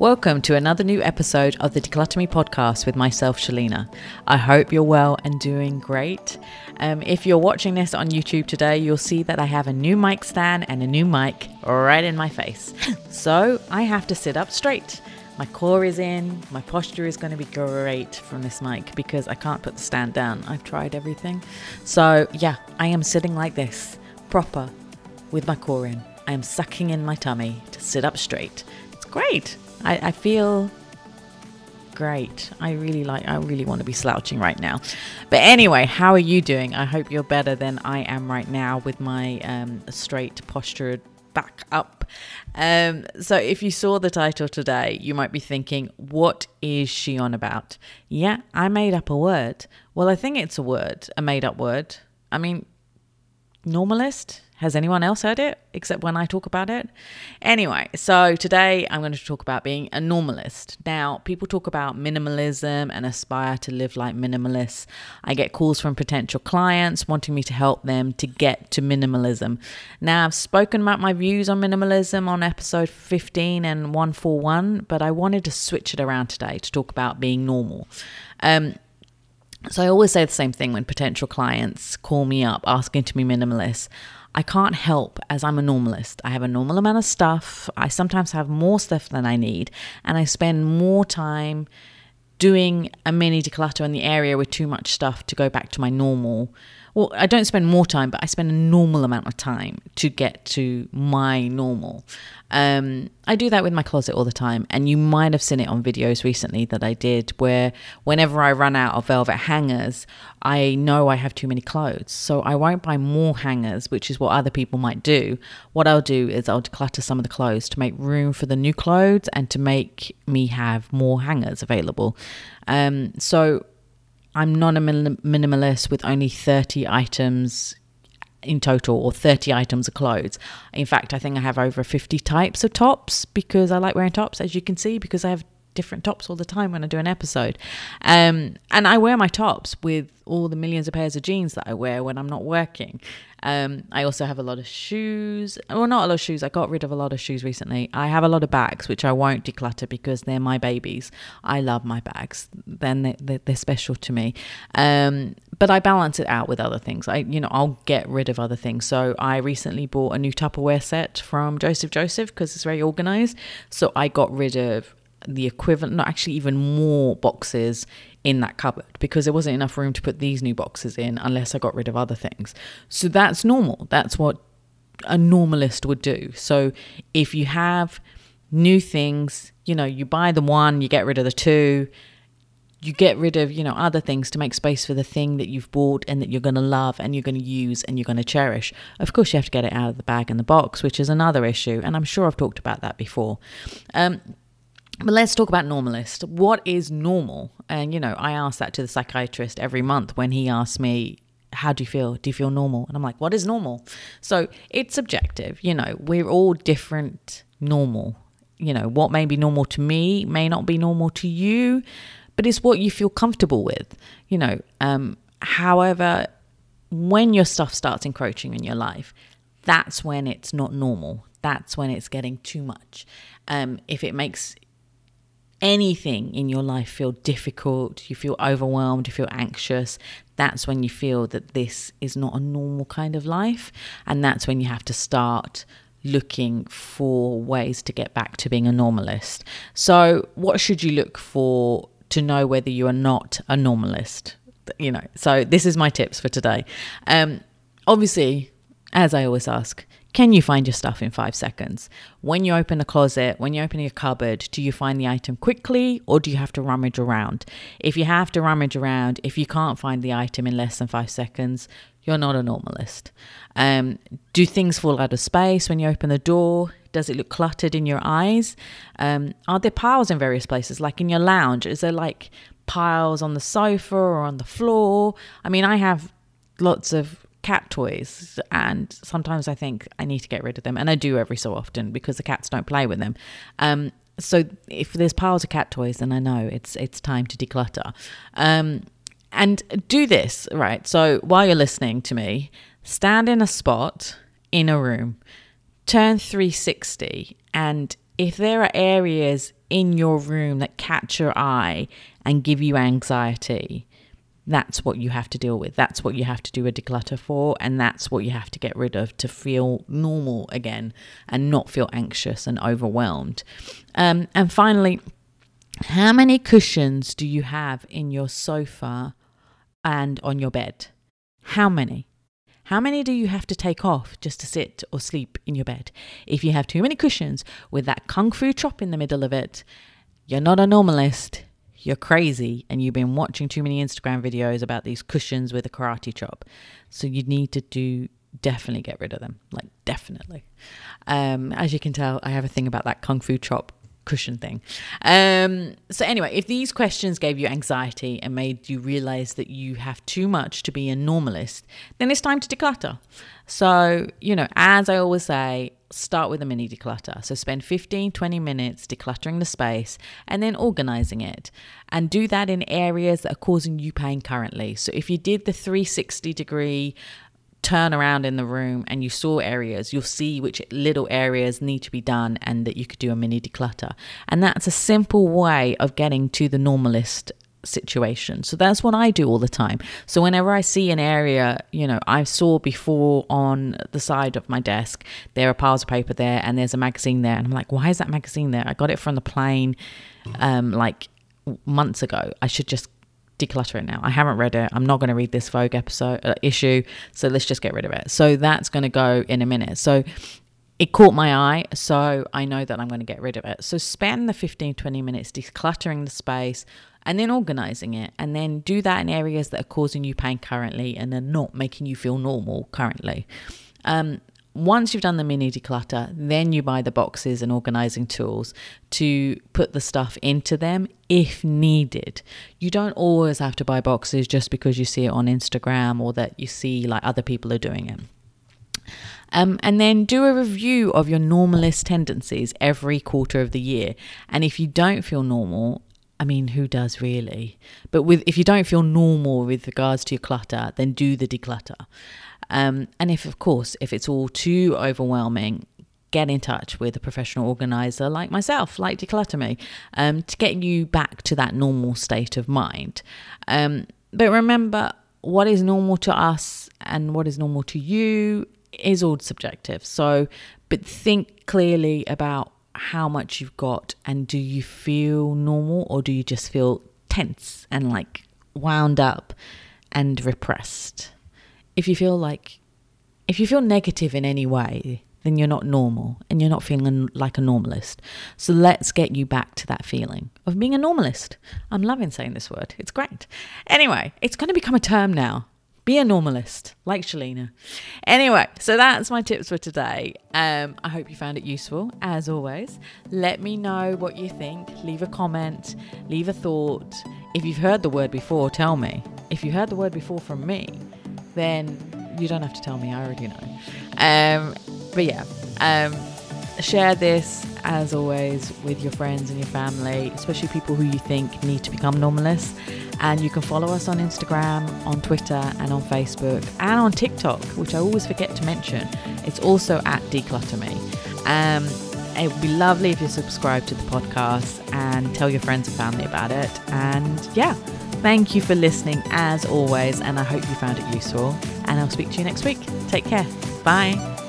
Welcome to another new episode of the Decluttr Me podcast with myself, Shelina. I hope you're well and doing great. Um, if you're watching this on YouTube today, you'll see that I have a new mic stand and a new mic right in my face. So I have to sit up straight. My core is in, my posture is going to be great from this mic because I can't put the stand down. I've tried everything. So, yeah, I am sitting like this, proper, with my core in. I am sucking in my tummy to sit up straight. It's great. I, I feel great. I really like, I really want to be slouching right now. But anyway, how are you doing? I hope you're better than I am right now with my um, straight postured back up. Um, so, if you saw the title today, you might be thinking, what is she on about? Yeah, I made up a word. Well, I think it's a word, a made up word. I mean, normalist? Has anyone else heard it except when I talk about it? Anyway, so today I'm going to talk about being a normalist. Now, people talk about minimalism and aspire to live like minimalists. I get calls from potential clients wanting me to help them to get to minimalism. Now, I've spoken about my views on minimalism on episode 15 and 141, but I wanted to switch it around today to talk about being normal. Um, so I always say the same thing when potential clients call me up asking to be minimalist. I can't help as I'm a normalist. I have a normal amount of stuff. I sometimes have more stuff than I need, and I spend more time doing a mini declutter in the area with too much stuff to go back to my normal well, I don't spend more time, but I spend a normal amount of time to get to my normal. Um, I do that with my closet all the time, and you might have seen it on videos recently that I did where whenever I run out of velvet hangers, I know I have too many clothes. So I won't buy more hangers, which is what other people might do. What I'll do is I'll declutter some of the clothes to make room for the new clothes and to make me have more hangers available. Um, so I'm not a minimalist with only 30 items in total or 30 items of clothes. In fact, I think I have over 50 types of tops because I like wearing tops, as you can see, because I have different tops all the time when I do an episode. Um, and I wear my tops with all the millions of pairs of jeans that I wear when I'm not working. Um, I also have a lot of shoes. Well, not a lot of shoes. I got rid of a lot of shoes recently. I have a lot of bags, which I won't declutter because they're my babies. I love my bags. Then they, they, they're special to me. Um, but I balance it out with other things. I, you know, I'll get rid of other things. So I recently bought a new Tupperware set from Joseph Joseph because it's very organized. So I got rid of the equivalent, not actually even more boxes in that cupboard because there wasn't enough room to put these new boxes in unless I got rid of other things. So that's normal. That's what a normalist would do. So if you have new things, you know, you buy the one, you get rid of the two, you get rid of, you know, other things to make space for the thing that you've bought and that you're going to love and you're going to use and you're going to cherish. Of course, you have to get it out of the bag and the box, which is another issue. And I'm sure I've talked about that before. Um, but let's talk about normalist. What is normal? And, you know, I ask that to the psychiatrist every month when he asks me, How do you feel? Do you feel normal? And I'm like, What is normal? So it's subjective. You know, we're all different normal. You know, what may be normal to me may not be normal to you, but it's what you feel comfortable with. You know, um, however, when your stuff starts encroaching in your life, that's when it's not normal. That's when it's getting too much. Um, if it makes anything in your life feel difficult, you feel overwhelmed, you feel anxious, that's when you feel that this is not a normal kind of life. And that's when you have to start looking for ways to get back to being a normalist. So, what should you look for to know whether you are not a normalist? You know, so this is my tips for today. Um, obviously, as I always ask, can you find your stuff in five seconds? When you open a closet, when you open your cupboard, do you find the item quickly or do you have to rummage around? If you have to rummage around, if you can't find the item in less than five seconds, you're not a normalist. Um, do things fall out of space when you open the door? Does it look cluttered in your eyes? Um, are there piles in various places, like in your lounge? Is there like piles on the sofa or on the floor? I mean, I have lots of cat toys and sometimes I think I need to get rid of them and I do every so often because the cats don't play with them. Um, so if there's piles of cat toys then I know it's it's time to declutter. Um, and do this, right? So while you're listening to me, stand in a spot in a room, turn 360 and if there are areas in your room that catch your eye and give you anxiety, that's what you have to deal with. That's what you have to do a declutter for. And that's what you have to get rid of to feel normal again and not feel anxious and overwhelmed. Um, and finally, how many cushions do you have in your sofa and on your bed? How many? How many do you have to take off just to sit or sleep in your bed? If you have too many cushions with that kung fu chop in the middle of it, you're not a normalist. You're crazy and you've been watching too many Instagram videos about these cushions with a karate chop. So you need to do definitely get rid of them. Like definitely. Um, as you can tell, I have a thing about that kung fu chop cushion thing. Um, so, anyway, if these questions gave you anxiety and made you realize that you have too much to be a normalist, then it's time to declutter. So, you know, as I always say, start with a mini declutter. So, spend 15, 20 minutes decluttering the space and then organizing it. And do that in areas that are causing you pain currently. So, if you did the 360 degree turn around in the room and you saw areas, you'll see which little areas need to be done and that you could do a mini declutter. And that's a simple way of getting to the normalist situation. So that's what I do all the time. So whenever I see an area, you know, I saw before on the side of my desk, there are piles of paper there and there's a magazine there. And I'm like, why is that magazine there? I got it from the plane um, like months ago. I should just declutter it now. I haven't read it. I'm not going to read this Vogue episode uh, issue, so let's just get rid of it. So that's going to go in a minute. So it caught my eye, so I know that I'm going to get rid of it. So spend the 15 20 minutes decluttering the space and then organizing it and then do that in areas that are causing you pain currently and are not making you feel normal currently. Um, once you've done the mini declutter, then you buy the boxes and organizing tools to put the stuff into them if needed. You don't always have to buy boxes just because you see it on Instagram or that you see like other people are doing it. Um, and then do a review of your normalist tendencies every quarter of the year. And if you don't feel normal, I mean, who does really? But with if you don't feel normal with regards to your clutter, then do the declutter. Um, and if, of course, if it's all too overwhelming, get in touch with a professional organizer like myself, like Decluttr Me, um, to get you back to that normal state of mind. Um, but remember, what is normal to us and what is normal to you is all subjective. So, but think clearly about how much you've got and do you feel normal or do you just feel tense and like wound up and repressed? If you feel like, if you feel negative in any way, then you're not normal and you're not feeling like a normalist. So let's get you back to that feeling of being a normalist. I'm loving saying this word, it's great. Anyway, it's going to become a term now. Be a normalist, like Shelina. Anyway, so that's my tips for today. Um, I hope you found it useful. As always, let me know what you think. Leave a comment, leave a thought. If you've heard the word before, tell me. If you heard the word before from me, then you don't have to tell me. I already know. Um, but yeah, um, share this as always with your friends and your family, especially people who you think need to become normalists. And you can follow us on Instagram, on Twitter, and on Facebook, and on TikTok, which I always forget to mention. It's also at Decluttr Me. Um, it would be lovely if you subscribe to the podcast and tell your friends and family about it. And yeah, Thank you for listening as always, and I hope you found it useful. And I'll speak to you next week. Take care. Bye.